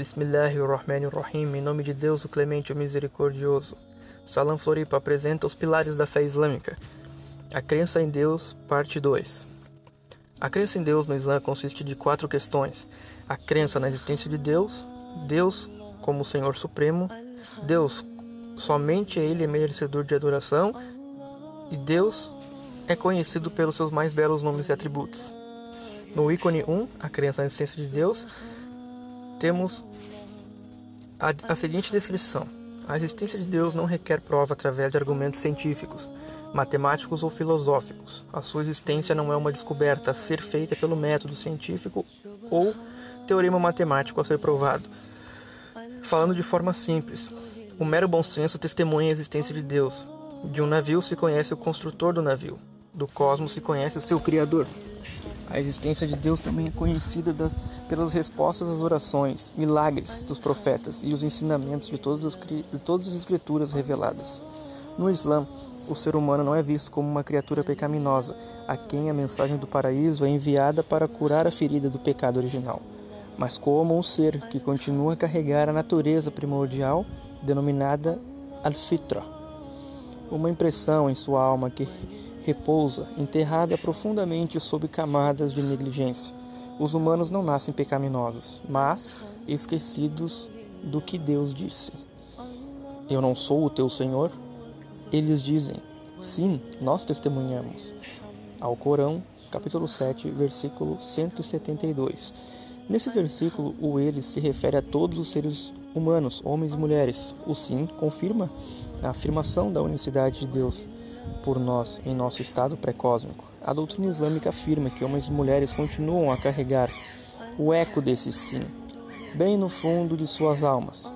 Bismillahirrahmanirrahim, em nome de Deus, o Clemente, o Misericordioso. Salam Floripa apresenta os pilares da fé islâmica. A crença em Deus, parte 2. A crença em Deus no Islã consiste de quatro questões: a crença na existência de Deus, Deus como Senhor Supremo, Deus somente Ele é merecedor de adoração e Deus é conhecido pelos seus mais belos nomes e atributos. No ícone 1, a crença na existência de Deus, temos a, a seguinte descrição: A existência de Deus não requer prova através de argumentos científicos, matemáticos ou filosóficos. A sua existência não é uma descoberta a ser feita pelo método científico ou teorema matemático a ser provado. Falando de forma simples, o mero bom senso testemunha a existência de Deus. De um navio se conhece o construtor do navio, do cosmos se conhece o seu criador. A existência de Deus também é conhecida das, pelas respostas às orações, milagres dos profetas e os ensinamentos de todas, as, de todas as escrituras reveladas. No Islã, o ser humano não é visto como uma criatura pecaminosa, a quem a mensagem do paraíso é enviada para curar a ferida do pecado original, mas como um ser que continua a carregar a natureza primordial denominada al-fitra, uma impressão em sua alma que repousa enterrada profundamente sob camadas de negligência. Os humanos não nascem pecaminosos, mas esquecidos do que Deus disse. Eu não sou o teu Senhor? Eles dizem: Sim, nós testemunhamos. Ao Corão, capítulo 7, versículo 172. Nesse versículo, o eles se refere a todos os seres humanos, homens e mulheres. O sim confirma a afirmação da unicidade de Deus por nós em nosso estado pré-cósmico. A doutrina islâmica afirma que homens e mulheres continuam a carregar o eco desse sim, bem no fundo de suas almas.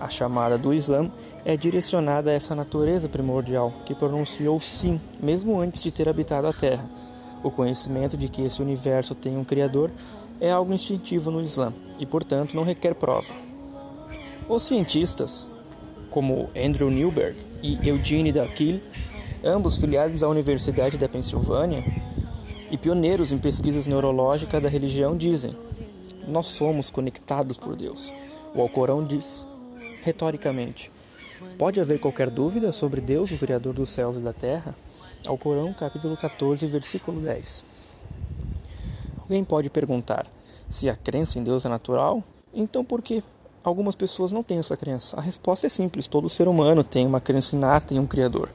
A chamada do Islã é direcionada a essa natureza primordial que pronunciou sim, mesmo antes de ter habitado a Terra. O conhecimento de que esse universo tem um Criador é algo instintivo no Islã e, portanto, não requer prova. Os cientistas, como Andrew Newberg e Eugene Daquil, ambos filiados à Universidade da Pensilvânia e pioneiros em pesquisas neurológicas da religião, dizem: Nós somos conectados por Deus. O Alcorão diz, retoricamente: Pode haver qualquer dúvida sobre Deus, o Criador dos céus e da terra? Alcorão, capítulo 14, versículo 10. Alguém pode perguntar: se a crença em Deus é natural, então por que algumas pessoas não têm essa crença? A resposta é simples: todo ser humano tem uma crença inata em um Criador.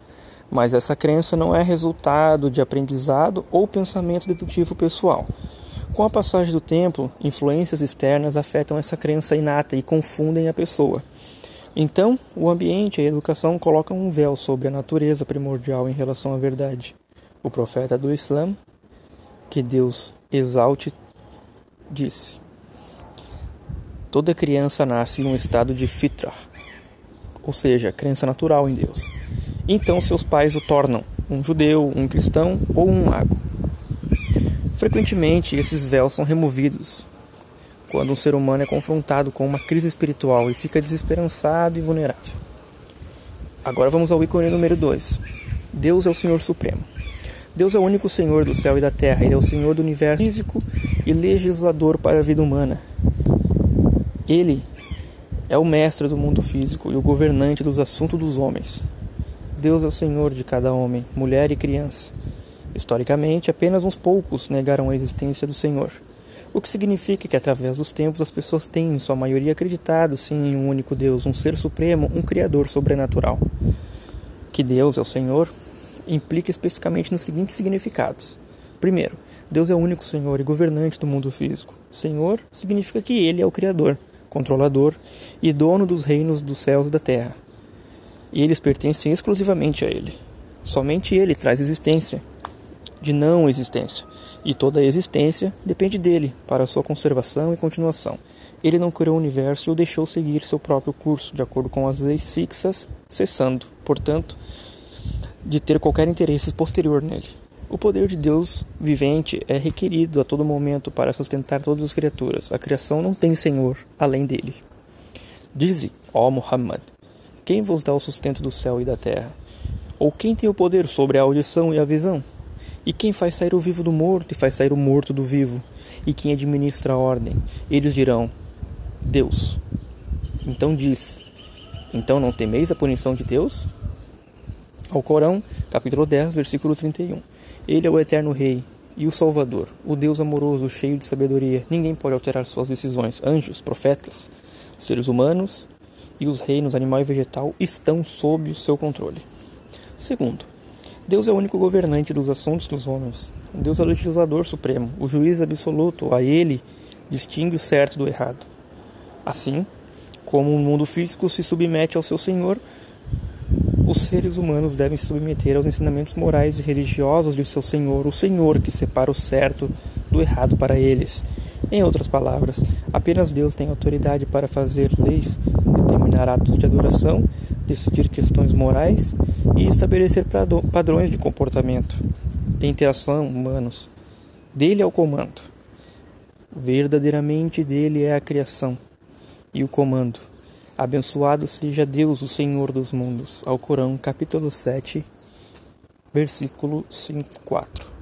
Mas essa crença não é resultado de aprendizado ou pensamento dedutivo pessoal. Com a passagem do tempo, influências externas afetam essa crença inata e confundem a pessoa. Então, o ambiente e a educação colocam um véu sobre a natureza primordial em relação à verdade. O profeta do Islã, que Deus exalte, disse: Toda criança nasce num estado de fitra, ou seja, crença natural em Deus. Então seus pais o tornam um judeu, um cristão ou um mago. Frequentemente, esses véus são removidos quando um ser humano é confrontado com uma crise espiritual e fica desesperançado e vulnerável. Agora vamos ao ícone número 2. Deus é o Senhor Supremo. Deus é o único Senhor do céu e da terra. Ele é o Senhor do universo físico e legislador para a vida humana. Ele é o mestre do mundo físico e o governante dos assuntos dos homens. Deus é o Senhor de cada homem, mulher e criança. Historicamente, apenas uns poucos negaram a existência do Senhor, o que significa que através dos tempos as pessoas têm, em sua maioria, acreditado sim em um único Deus, um ser supremo, um Criador sobrenatural. Que Deus é o Senhor implica especificamente nos seguintes significados. Primeiro, Deus é o único Senhor e governante do mundo físico. Senhor significa que Ele é o Criador, controlador e dono dos reinos dos céus e da terra e eles pertencem exclusivamente a Ele. Somente Ele traz existência, de não existência, e toda a existência depende dele para sua conservação e continuação. Ele não criou o universo e o deixou seguir seu próprio curso, de acordo com as leis fixas, cessando, portanto, de ter qualquer interesse posterior nele. O poder de Deus vivente é requerido a todo momento para sustentar todas as criaturas. A criação não tem senhor além dele. Dize, ó Muhammad, quem vos dá o sustento do céu e da terra? Ou quem tem o poder sobre a audição e a visão? E quem faz sair o vivo do morto e faz sair o morto do vivo? E quem administra a ordem? Eles dirão: Deus. Então diz: Então não temeis a punição de Deus? Ao Corão, capítulo 10, versículo 31. Ele é o eterno Rei e o Salvador, o Deus amoroso, cheio de sabedoria. Ninguém pode alterar suas decisões. Anjos, profetas, seres humanos e os reinos animal e vegetal estão sob o seu controle. Segundo, Deus é o único governante dos assuntos dos homens. Deus é o legislador supremo, o juiz absoluto. A ele distingue o certo do errado. Assim, como o mundo físico se submete ao seu Senhor, os seres humanos devem se submeter aos ensinamentos morais e religiosos de seu Senhor, o Senhor que separa o certo do errado para eles. Em outras palavras, apenas Deus tem autoridade para fazer leis, determinar atos de adoração, decidir questões morais e estabelecer padrões de comportamento e interação humanos. Dele é o comando. Verdadeiramente dele é a criação e o comando. Abençoado seja Deus, o Senhor dos mundos. Ao Corão, capítulo 7, versículo 5, 4.